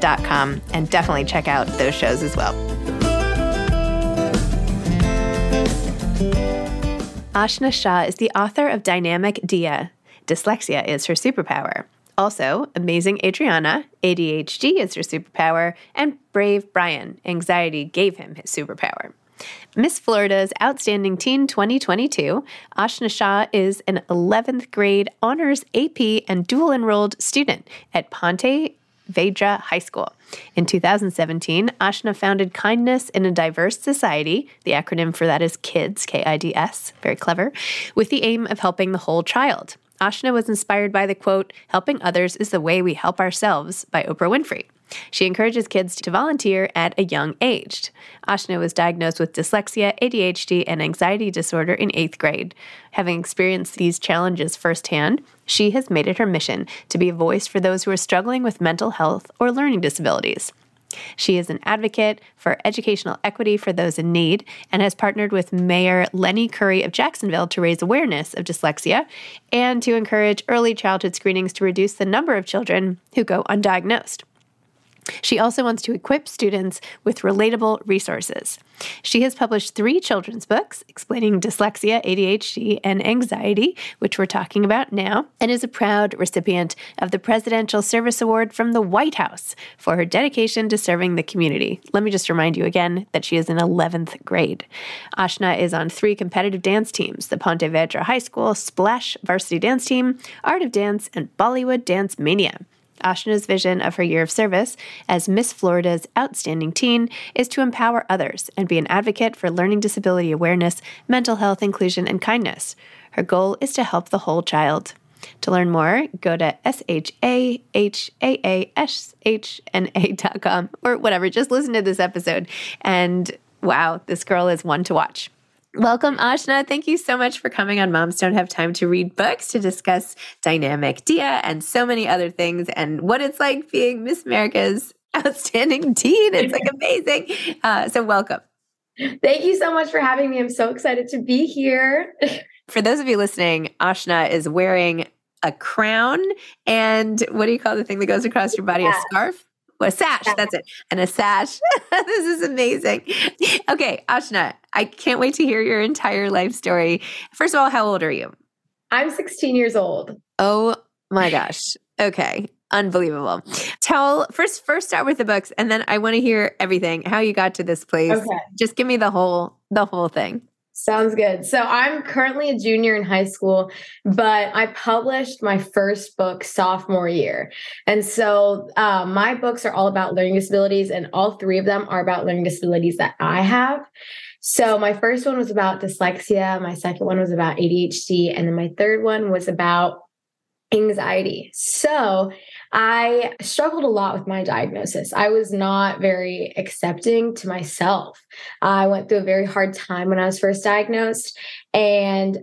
com and definitely check out those shows as well. Aashna Shah is the author of Dynamic Diya. Dyslexia is her superpower. Also, Amazing Adriana, ADHD is her superpower, and Brave Brian, anxiety gave him his superpower. Miss Florida's Outstanding Teen 2022, Aashna Shah is an 11th grade honors AP and dual enrolled student at Ponte Vedra High School. In 2017, Aashna founded Kindness in a Diverse Society. The acronym for that is KIDS, K I D S, very clever, with the aim of helping the whole child. Aashna was inspired by the quote, Helping others is the way we help ourselves by Oprah Winfrey. She encourages kids to volunteer at a young age. Aashna was diagnosed with dyslexia, ADHD, and anxiety disorder in eighth grade. Having experienced these challenges firsthand, she has made it her mission to be a voice for those who are struggling with mental health or learning disabilities. She is an advocate for educational equity for those in need and has partnered with Mayor Lenny Curry of Jacksonville to raise awareness of dyslexia and to encourage early childhood screenings to reduce the number of children who go undiagnosed. She also wants to equip students with relatable resources. She has published three children's books explaining dyslexia, ADHD, and anxiety, which we're talking about now, and is a proud recipient of the Presidential Service Award from the White House for her dedication to serving the community. Let me just remind you again that she is in 11th grade. Aashna is on three competitive dance teams the Ponte Vedra High School Splash Varsity Dance Team, Art of Dance, and Bollywood Dance Mania. Aashna's vision of her year of service as Miss Florida's Outstanding Teen is to empower others and be an advocate for learning disability awareness, mental health inclusion, and kindness. Her goal is to help the whole child. To learn more, go to S-H-A-H-A-A-S-H-N-A.com or whatever. Just listen to this episode. And wow, this girl is one to watch. Welcome, Aashna. Thank you so much for coming on Moms Don't Have Time to Read Books to discuss Dynamic Diya and so many other things and what it's like being Miss America's outstanding teen. It's like amazing. Uh, so, welcome. Thank you so much for having me. I'm so excited to be here. For those of you listening, Aashna is wearing a crown and what do you call the thing that goes across your body? A scarf? Well, a sash, that's it. And a sash. this is amazing. Okay, Aashna, I can't wait to hear your entire life story. First of all, how old are you? I'm 16 years old. Oh my gosh. Okay. Unbelievable. Tell first first start with the books and then I want to hear everything, how you got to this place. Okay. Just give me the whole the whole thing. Sounds good. So I'm currently a junior in high school, but I published my first book sophomore year. And so uh, my books are all about learning disabilities, and all three of them are about learning disabilities that I have. So my first one was about dyslexia, my second one was about ADHD, and then my third one was about anxiety. So I struggled a lot with my diagnosis. I was not very accepting to myself. I went through a very hard time when I was first diagnosed. And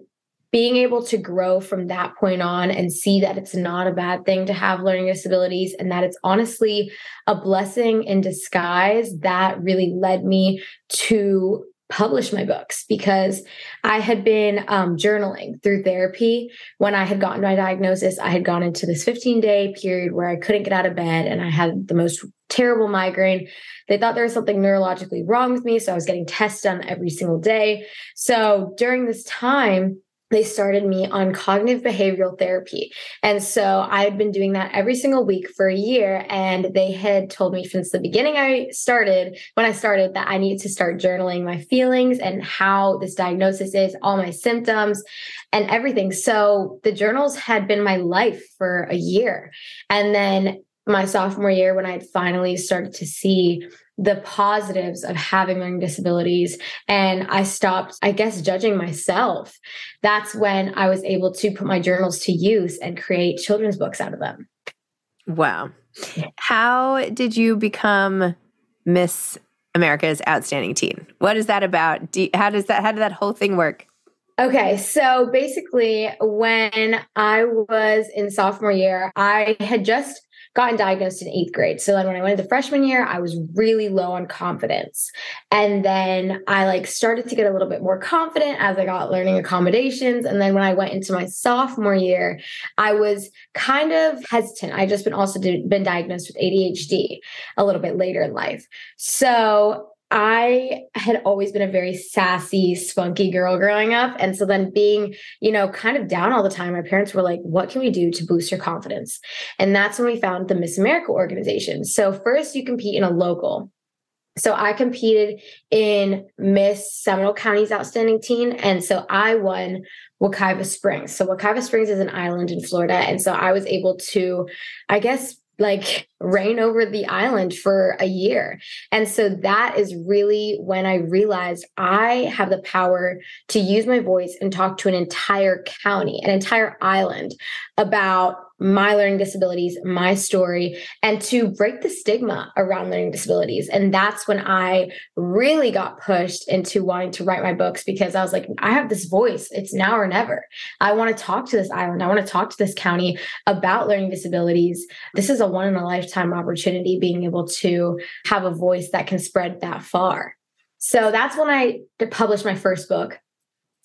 being able to grow from that point on and see that it's not a bad thing to have learning disabilities and that it's honestly a blessing in disguise that really led me to publish my books because I had been um, journaling through therapy. When I had gotten my diagnosis, I had gone into this 15 day period where I couldn't get out of bed and I had the most terrible migraine. They thought there was something neurologically wrong with me. So I was getting tests done every single day. So during this time, they started me on cognitive behavioral therapy. And so I had been doing that every single week for a year. And they had told me since the beginning I started, when I started, that I needed to start journaling my feelings and how this diagnosis is, all my symptoms and everything. So the journals had been my life for a year. And then my sophomore year, when I had finally started to see the positives of having learning disabilities and I stopped, I guess, judging myself, that's when I was able to put my journals to use and create children's books out of them. Wow. How did you become Miss America's Outstanding Teen? What is that about? Do you, how does that how did that whole thing work? Okay, so basically, when I was in sophomore year, I had just gotten diagnosed in eighth grade. So then when I went into freshman year, I was really low on confidence. And then I like started to get a little bit more confident as I got learning accommodations. And then when I went into my sophomore year, I was kind of hesitant. I just been also been diagnosed with ADHD a little bit later in life. So I had always been a very sassy, spunky girl growing up. And so then being, you know, kind of down all the time, my parents were like, what can we do to boost your confidence? And that's when we found the Miss America organization. So first you compete in a local. So I competed in Miss Seminole County's Outstanding Teen. And so I won Wekiva Springs. So Wekiva Springs is an island in Florida. And so I was able to, I guess, like reign over the island for a year. And so that is really when I realized I have the power to use my voice and talk to an entire county, an entire island about my learning disabilities, my story, and to break the stigma around learning disabilities. And that's when I really got pushed into wanting to write my books because I was like, I have this voice. It's now or never. I want to talk to this island. I want to talk to this county about learning disabilities. This is a one in a lifetime opportunity being able to have a voice that can spread that far. So that's when I published my first book.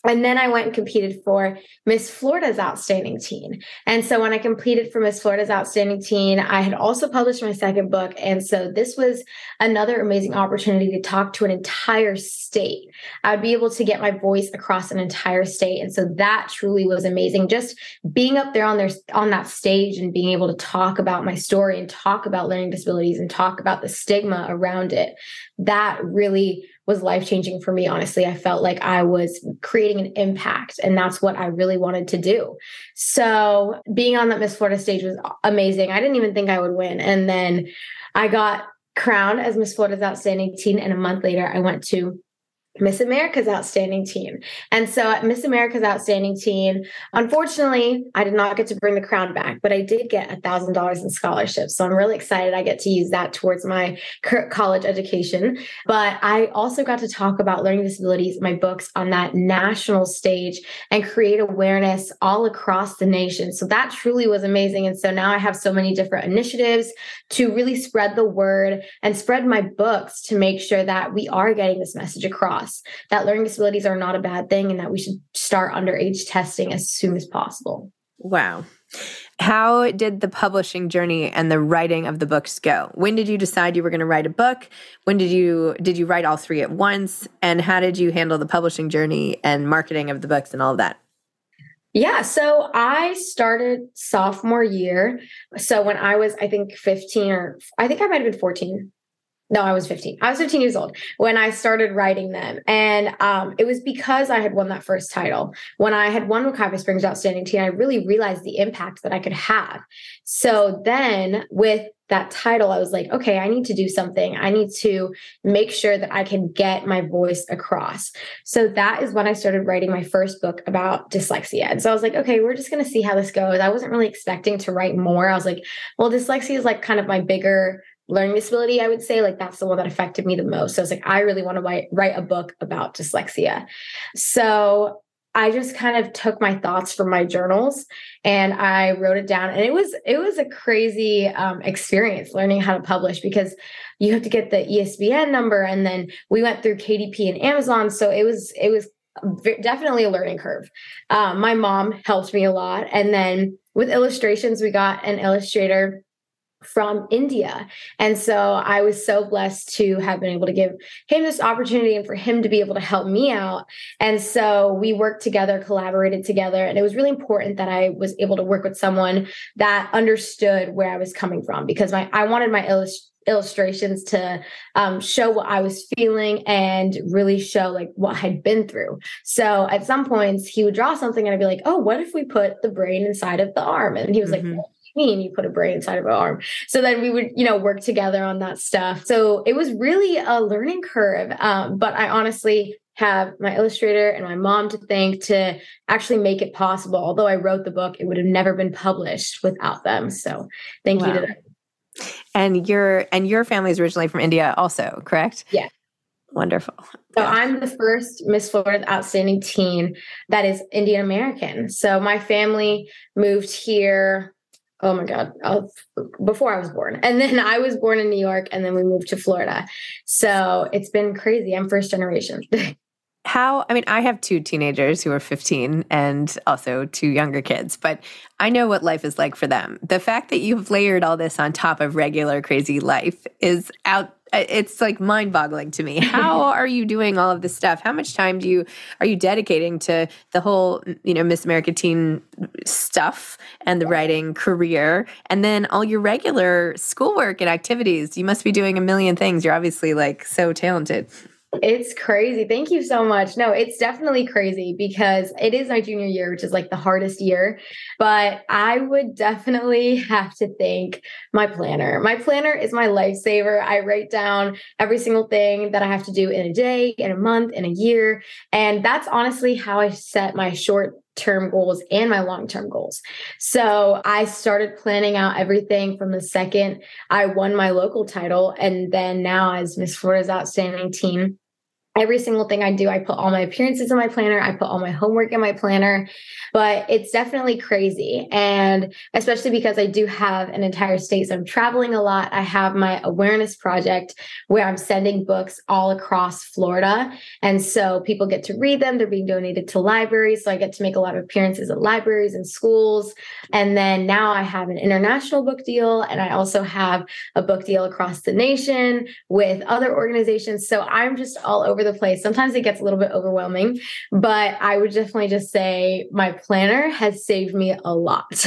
And then I went and competed for Miss Florida's Outstanding Teen. And so when I competed for Miss Florida's Outstanding Teen, I had also published my second book. And so this was another amazing opportunity to talk to an entire state. I would be able to get my voice across an entire state. And so that truly was amazing. Just being up there on their on that stage and being able to talk about my story and talk about learning disabilities and talk about the stigma around it. That really was life changing for me. Honestly, I felt like I was creating an impact, and that's what I really wanted to do. So, being on that Miss Florida stage was amazing. I didn't even think I would win. And then I got crowned as Miss Florida's Outstanding Teen. And a month later, I went to Miss America's Outstanding Teen. And so at Miss America's Outstanding Teen, unfortunately, I did not get to bring the crown back, but I did get a $1,000 in scholarships. So I'm really excited I get to use that towards my college education. But I also got to talk about learning disabilities my books on that national stage and create awareness all across the nation. So that truly was amazing. And so now I have so many different initiatives to really spread the word and spread my books to make sure that we are getting this message across across that learning disabilities are not a bad thing and that we should start underage testing as soon as possible. Wow. How did the publishing journey and the writing of the books go? When did you decide you were going to write a book? When did you did you write all three at once? And how did you handle the publishing journey and marketing of the books and all of that? Yeah, so I started sophomore year. So when I was I think 15 or I think I might have been 14 no, I was 15. I was 15 years old when I started writing them. And um, it was because I had won that first title. When I had won Wekiwa Springs Outstanding Teen, I really realized the impact that I could have. So then with that title, I was like, okay, I need to do something. I need to make sure that I can get my voice across. So that is when I started writing my first book about dyslexia. And so I was like, okay, we're just going to see how this goes. I wasn't really expecting to write more. I was like, well, dyslexia is like kind of my bigger learning disability, I would say like that's the one that affected me the most. So I was like, I really want to write, write a book about dyslexia. So I just kind of took my thoughts from my journals and I wrote it down. And it was it was a crazy um, experience learning how to publish because you have to get the ISBN number, and then we went through KDP and Amazon. So it was it was definitely a learning curve. Um, my mom helped me a lot, and then with illustrations, we got an illustrator from India. And so I was so blessed to have been able to give him this opportunity and for him to be able to help me out. And so we worked together, collaborated together. And it was really important that I was able to work with someone that understood where I was coming from because my I wanted my illust- illustrations to um, show what I was feeling and really show like what I'd been through. So at some points he would draw something and I'd be like, oh, what if we put the brain inside of the arm? And he was mm-hmm. like, mean you put a brain inside of an arm so then we would you know work together on that stuff so it was really a learning curve um, but i honestly have my illustrator and my mom to thank to actually make it possible although i wrote the book it would have never been published without them so thank wow. you to them and your and your family is originally from india also correct yeah Wonderful. So yeah. I'm the first Miss Florida Outstanding Teen that is Indian American. So my family moved here oh my god. Before i was born. And then i was born in new york and then we moved to florida. So it's been crazy. I'm first generation. How i mean i have two teenagers who are 15 and also two younger kids but i know what life is like for them. The fact that you've layered all this on top of regular crazy life is out it's like mind boggling to me. How are you doing all of this stuff? How much time do you are you dedicating to the whole, mm, you know, Miss America teen stuff and the writing career and then all your regular schoolwork and activities? You must be doing a million things. You're obviously like so talented. It's crazy. Thank you so much. No, it's definitely crazy because it is my junior year, which is like the hardest year. But I would definitely have to thank my planner. My planner is my lifesaver. I write down every single thing that I have to do in a day, in a month, in a year. And that's honestly how I set my short term goals and my long term goals. So I started planning out everything from the second I won my local title. And then now, as Miss Florida's Outstanding Teen, every single thing I do, I put all my appearances in my planner, I put all my homework in my planner, but it's definitely crazy. And especially because I do have an entire state, so I'm traveling a lot. I have my awareness project where I'm sending books all across Florida. And so people get to read them, they're being donated to libraries. So I get to make a lot of appearances at libraries and schools. And then now I have an international book deal, and I also have a book deal across the nation with other organizations. So I'm just all over the place. Sometimes it gets a little bit overwhelming, but I would definitely just say my planner has saved me a lot.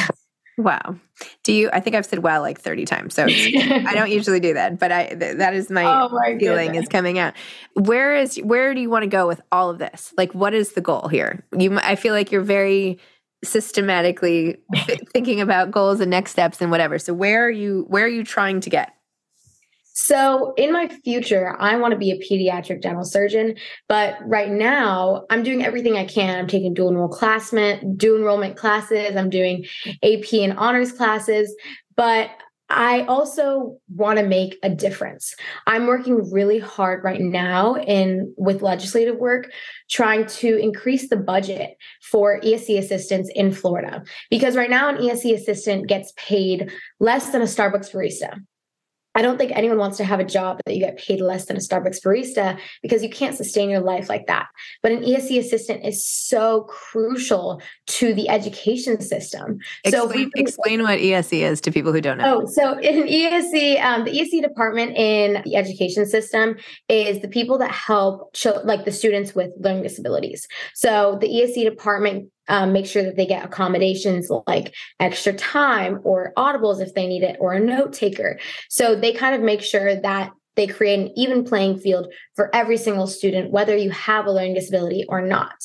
Wow. Do you I think I've said wow like 30 times. So I don't usually do that, but I th- that is my, Oh my feeling goodness. is coming out. Where is where do you want to go with all of this? Like what is the goal here? You I feel like you're very systematically thinking about goals and next steps and whatever. So where are you where are you trying to get? So, in my future, I want to be a pediatric dental surgeon. But right now, I'm doing everything I can. I'm taking dual enroll classment, dual enrollment classes. I'm doing AP and honors classes. But I also want to make a difference. I'm working really hard right now in with legislative work trying to increase the budget for ESE assistants in Florida because right now an ESE assistant gets paid less than a Starbucks barista. I don't think anyone wants to have a job that you get paid less than a Starbucks barista because you can't sustain your life like that. But an ESE assistant is so crucial to the education system. so Explain, explain what ESE is to people who don't know. Oh, so in ESE, um, the ESE department in the education system is the people that help like the students with learning disabilities. So the ESE department um, make sure that they get accommodations like extra time or audibles if they need it or a note taker. So they kind of make sure that they create an even playing field for every single student, whether you have a learning disability or not.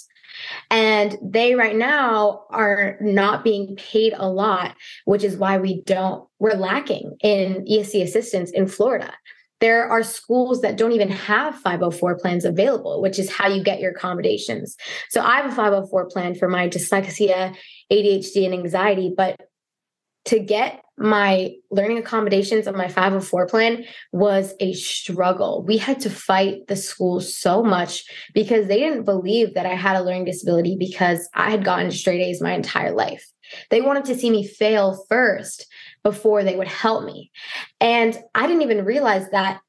And they right now are not being paid a lot, which is why we don't, we're lacking in ESE assistance in Florida. There are schools that don't even have 504 plans available, which is how you get your accommodations. So I have a 504 plan for my dyslexia, ADHD, and anxiety, but to get my learning accommodations on my 504 plan was a struggle. We had to fight the school so much because they didn't believe that I had a learning disability because I had gotten straight A's my entire life. They wanted to see me fail first before they would help me. And I didn't even realize that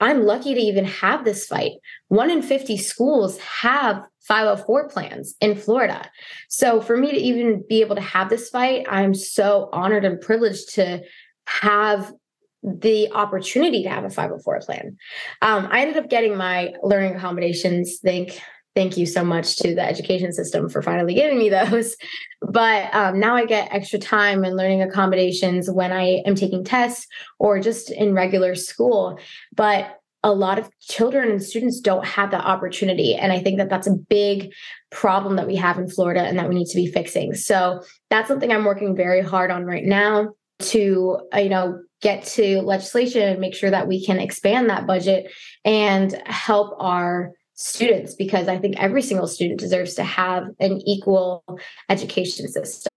I'm lucky to even have this fight. One in 50 schools have 504 plans in Florida. So for me to even be able to have this fight, I'm so honored and privileged to have the opportunity to have a 504 plan. Um, I ended up getting my learning accommodations. Thank thank you so much to the education system for finally giving me those. But um, now I get extra time and learning accommodations when I am taking tests or just in regular school. But a lot of children and students don't have that opportunity. And I think that that's a big problem that we have in Florida and that we need to be fixing. So that's something I'm working very hard on right now to, uh, you know, get to legislation and make sure that we can expand that budget and help our students because I think every single student deserves to have an equal education system.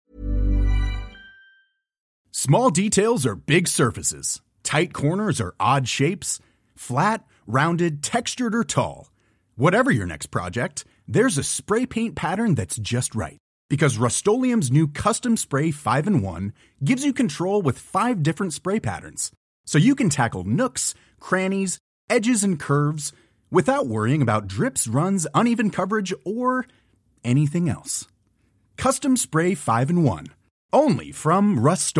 Small details are big surfaces. Tight corners are odd shapes. Flat, rounded, textured, or tall. Whatever your next project, there's a spray paint pattern that's just right. Because Rust-Oleum Custom Spray 5 in 1 gives you control with five different spray patterns. So you can tackle nooks, crannies, edges, and curves without worrying about drips, runs, uneven coverage, or anything else. Custom Spray 5 in 1. Only from Rust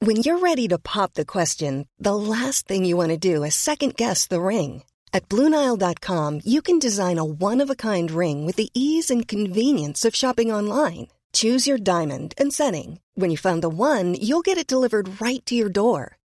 When you're ready to pop the question, the last thing you want to do is second guess the ring. At Bluenile.com, you can design a one of a kind ring with the ease and convenience of shopping online. Choose your diamond and setting. When you find the one, you'll get it delivered right to your door.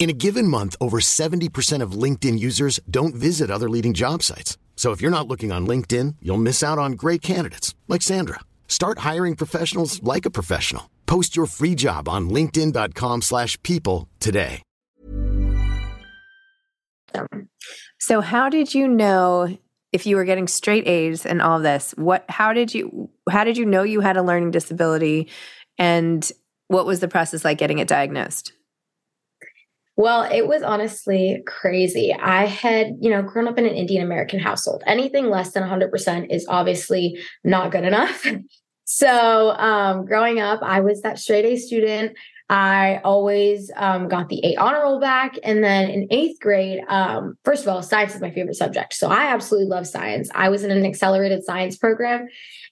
In a given month, over 70% of LinkedIn users don't visit other leading job sites. So if you're not looking on LinkedIn, you'll miss out on great candidates like Sandra. Start hiring professionals like a professional. Post your free job on linkedin.com/people today. So how did you know if you were getting straight A's and all this? What how did you how did you know you had a learning disability and what was the process like getting it diagnosed? Well, it was honestly crazy. I had, you know, grown up in an Indian American household. Anything less than 100% is obviously not good enough. so, um, growing up, I was that straight A student. I always um, got the eight honor roll back. And then in eighth grade, um, first of all, science is my favorite subject. So I absolutely love science. I was in an accelerated science program.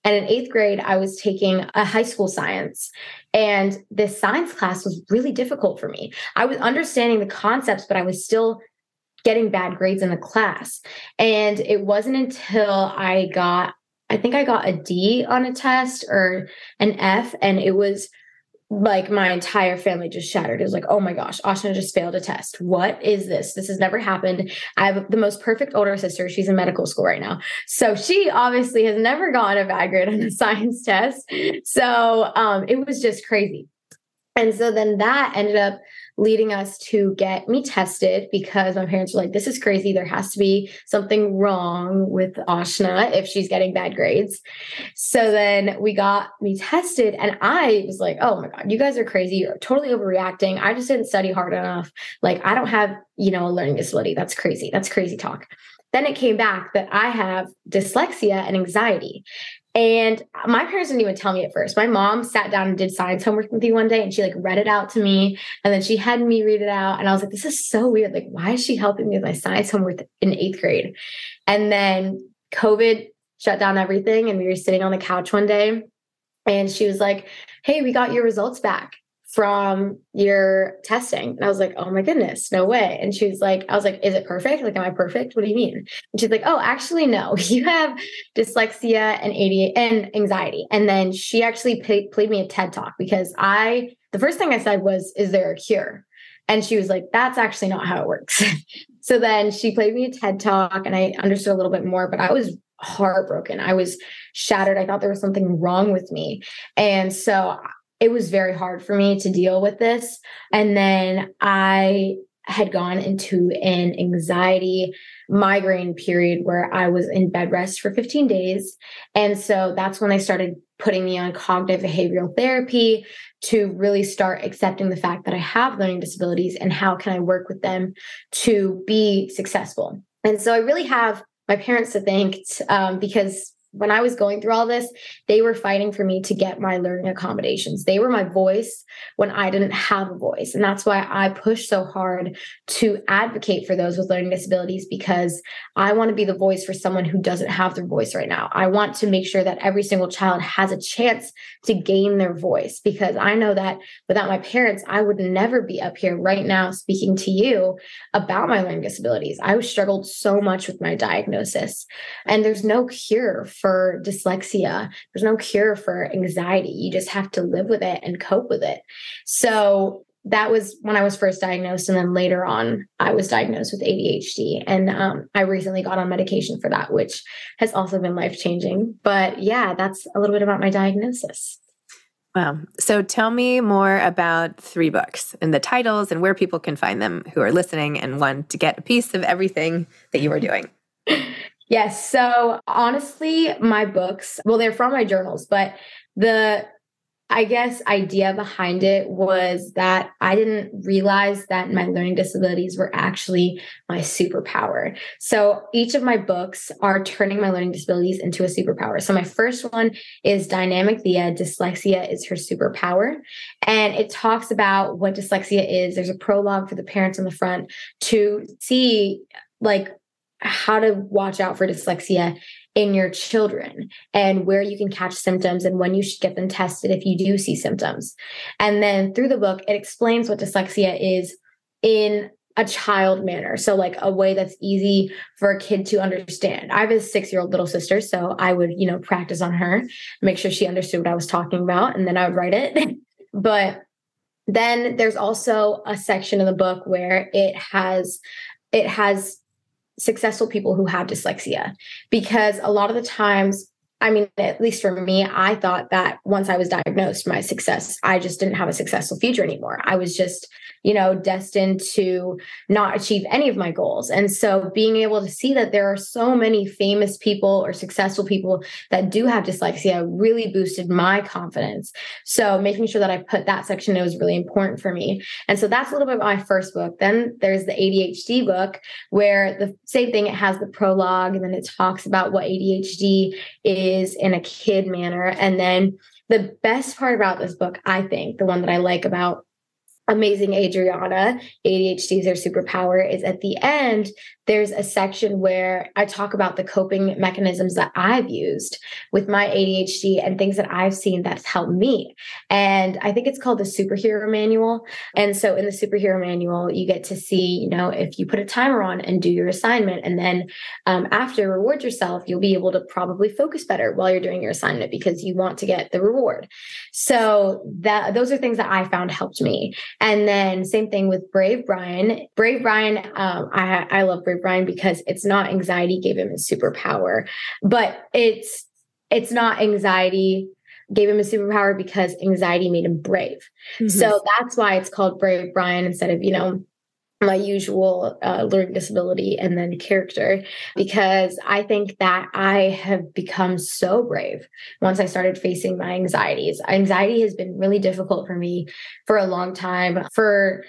And in eighth grade, I was taking a high school science. And this science class was really difficult for me. I was understanding the concepts, but I was still getting bad grades in the class. And it wasn't until I got, I think I got a D on a test or an F, and it was like my entire family just shattered. It was like, oh my gosh, Aashna just failed a test. What is this? This has never happened. I have the most perfect older sister. She's in medical school right now. So she obviously has never gotten a bad grade on a science test. So um, it was just crazy. And so then that ended up leading us to get me tested because my parents were like, this is crazy. There has to be something wrong with Aashna if she's getting bad grades. So then we got me tested, and I was like, oh my God, you guys are crazy. You're totally overreacting. I just didn't study hard enough. Like, I don't have, you know, a learning disability. That's crazy. That's crazy talk. Then it came back that I have dyslexia and anxiety. And my parents didn't even tell me at first. My mom sat down and did science homework with me one day and she like read it out to me. And then she had me read it out. And I was like, this is so weird. Like, why is she helping me with my science homework in eighth grade? And then COVID shut down everything. And we were sitting on the couch one day and she was like, hey, we got your results back from your testing. And I was like, oh my goodness, no way. And she was like, I was like, is it perfect? Like, am I perfect? What do you mean? And she's like, oh, actually, no, you have dyslexia and ADHD and anxiety. And then she actually played me a TED talk because I, the first thing I said was, is there a cure? And she was like, that's actually not how it works. so then she played me a TED talk and I understood a little bit more, but I was heartbroken. I was shattered. I thought there was something wrong with me. And so it was very hard for me to deal with this. And then I had gone into an anxiety migraine period where I was in bed rest for 15 days. And so that's when they started putting me on cognitive behavioral therapy to really start accepting the fact that I have learning disabilities and how can I work with them to be successful. And so I really have my parents to thank um, because when I was going through all this, they were fighting for me to get my learning accommodations. They were my voice when I didn't have a voice. And that's why I push so hard to advocate for those with learning disabilities because I want to be the voice for someone who doesn't have their voice right now. I want to make sure that every single child has a chance to gain their voice because I know that without my parents, I would never be up here right now speaking to you about my learning disabilities. I struggled so much with my diagnosis, and there's no cure for dyslexia. There's no cure for anxiety. You just have to live with it and cope with it. So that was when I was first diagnosed. And then later on, I was diagnosed with ADHD. And um, I recently got on medication for that, which has also been life changing. But yeah, that's a little bit about my diagnosis. Wow. So tell me more about three books and the titles and where people can find them who are listening and want to get a piece of everything that you are doing. Yes. So honestly, my books, well, they're from my journals, but the I guess idea behind it was that I didn't realize that my learning disabilities were actually my superpower. So each of my books are turning my learning disabilities into a superpower. So my first one is Dynamic Diya Dyslexia is Her Superpower. And it talks about what dyslexia is. There's a prologue for the parents on the front to see like how to watch out for dyslexia in your children and where you can catch symptoms and when you should get them tested if you do see symptoms. And then through the book, it explains what dyslexia is in a child manner. So, like a way that's easy for a kid to understand. I have a six year old little sister. So, I would, you know, practice on her, make sure she understood what I was talking about, and then I would write it. but then there's also a section in the book where it has it has successful people who have dyslexia because a lot of the times I mean, at least for me, I thought that once I was diagnosed, my success, I just didn't have a successful future anymore. I was just you know, destined to not achieve any of my goals. And so being able to see that there are so many famous people or successful people that do have dyslexia really boosted my confidence. So making sure that I put that section in was really important for me. And so that's a little bit my first book. Then there's the ADHD book where the same thing, it has the prologue and then it talks about what ADHD is in a kid manner. And then the best part about this book, I think, the one that I like about Amazing Adriana, ADHD is their superpower, is at the end, there's a section where I talk about the coping mechanisms that I've used with my ADHD and things that I've seen that's helped me. And I think it's called the superhero manual. And so in the superhero manual, you get to see, you know, if you put a timer on and do your assignment, and then um, after reward yourself, you'll be able to probably focus better while you're doing your assignment because you want to get the reward. So that those are things that I found helped me. And then same thing with Brave Brian. Brave Brian, um, I I love Brave Brian because it's not anxiety gave him a superpower, but it's it's not anxiety gave him a superpower because anxiety made him brave. Mm-hmm. So that's why it's called Brave Brian instead of, you know, my usual uh, learning disability and then character because I think that I have become so brave once I started facing my anxieties. Anxiety has been really difficult for me for a long time. For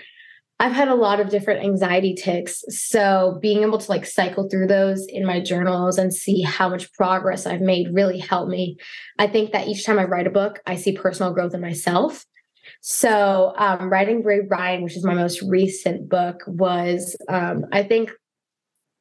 I've had a lot of different anxiety ticks. So being able to like cycle through those in my journals and see how much progress I've made really helped me. I think that each time I write a book, I see personal growth in myself. So um, writing Brave Brian, which is my most recent book, was um, I think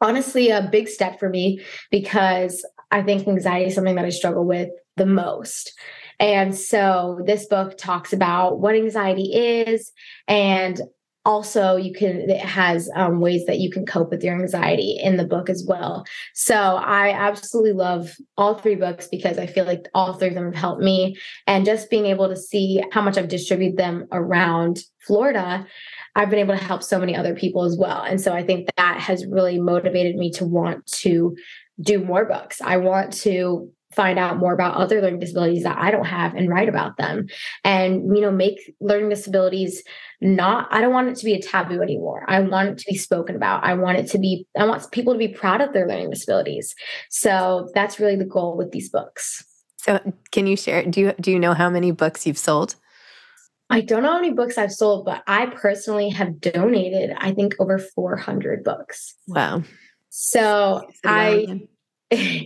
honestly a big step for me because I think anxiety is something that I struggle with the most. And so this book talks about what anxiety is and also you can it has um, ways that you can cope with your anxiety in the book as well so i absolutely love all three books because i feel like all three of them have helped me and just being able to see how much i've distributed them around florida I've been able to help so many other people as well. And so I think that has really motivated me to want to do more books. I want to find out more about other learning disabilities that I don't have and write about them and you know make learning disabilities not I don't want it to be a taboo anymore. I want it to be spoken about. I want it to be I want people to be proud of their learning disabilities. So that's really the goal with these books. So can you share do you do you know how many books you've sold? I don't know how many books I've sold, but I personally have donated I think over 400 books. Wow. So I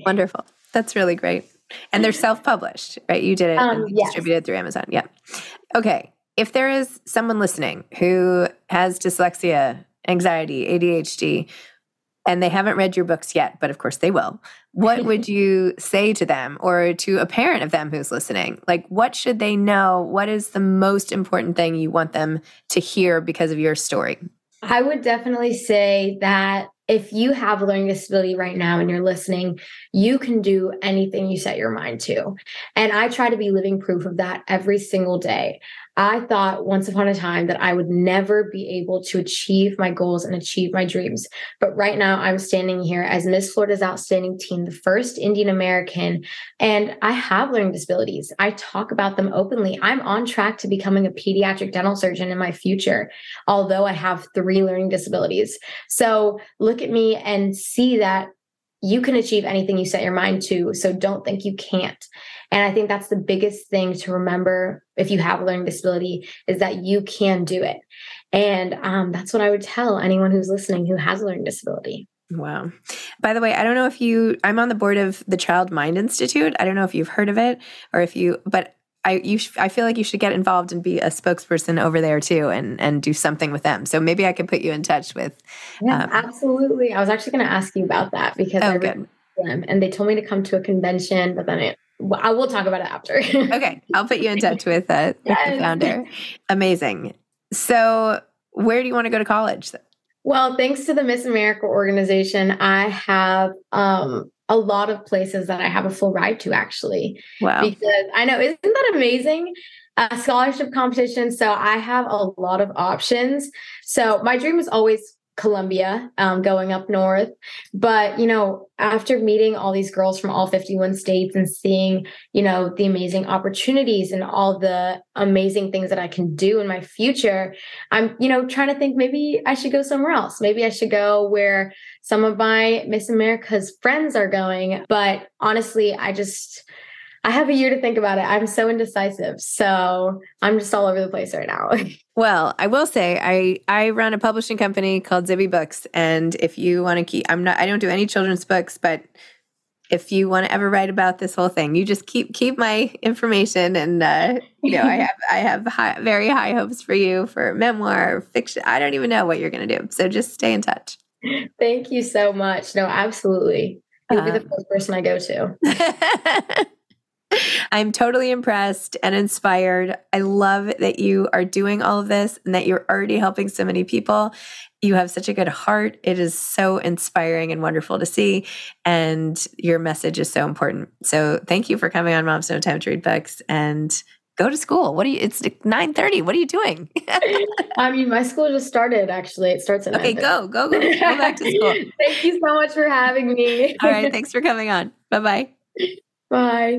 wonderful. That's really great. And they're self published, right? You did it um, yes. distributed through Amazon. Yeah. Okay. If there is someone listening who has dyslexia, anxiety, ADHD, and they haven't read your books yet, but of course they will, what would you say to them or to a parent of them who's listening? Like, what should they know? What is the most important thing you want them to hear because of your story? I would definitely say that if you have a learning disability right now and you're listening, you can do anything you set your mind to. And I try to be living proof of that every single day. I thought once upon a time that I would never be able to achieve my goals and achieve my dreams. But right now, I'm standing here as Miss Florida's Outstanding Teen, the first Indian American, and I have learning disabilities. I talk about them openly. I'm on track to becoming a pediatric dental surgeon in my future, although I have three learning disabilities. So look at me and see that you can achieve anything you set your mind to. So don't think you can't. And I think that's the biggest thing to remember if you have a learning disability is that you can do it. And um, that's what I would tell anyone who's listening who has a learning disability. Wow. By the way, I don't know if you, I'm on the board of the Child Mind Institute. I don't know if you've heard of it or if you, but I you sh- I feel like you should get involved and be a spokesperson over there too, and and do something with them. So maybe I could put you in touch with. Yeah, um, absolutely. I was actually going to ask you about that because oh, I good. them, and they told me to come to a convention, but then it, I will talk about it after. okay, I'll put you in touch with, uh, with the founder. Amazing. So, where do you want to go to college? Well, thanks to the Miss America organization, I have um, a lot of places that I have a full ride to actually. Wow. Because I know, isn't that amazing? A scholarship competition. So I have a lot of options. So my dream is always Columbia, um, going up north. But, you know, after meeting all these girls from all 51 states and seeing, you know, the amazing opportunities and all the amazing things that I can do in my future, I'm, you know, trying to think maybe I should go somewhere else. Maybe I should go where some of my Miss America's friends are going. But honestly, I just, I have a year to think about it. I'm so indecisive. So I'm just all over the place right now. well, I will say I I run a publishing company called Zibby Books. And if you want to keep I'm not I don't do any children's books, but if you want to ever write about this whole thing, you just keep keep my information, and uh, you know I have I have high, very high hopes for you for memoir, fiction. I don't even know what you're going to do, so just stay in touch. Thank you so much. No, absolutely. You'll be the um, first person I go to. I'm totally impressed and inspired. I love that you are doing all of this and that you're already helping so many people. You have such a good heart. It is so inspiring and wonderful to see. And your message is so important. So thank you for coming on Moms Don't Time to Read Books and go to school. What are you? It's 9:30. What are you doing? I mean, my school just started actually. It starts at Okay, go, go, go. Go back to school. Thank you so much for having me. All right, thanks for coming on. Bye-bye. Bye.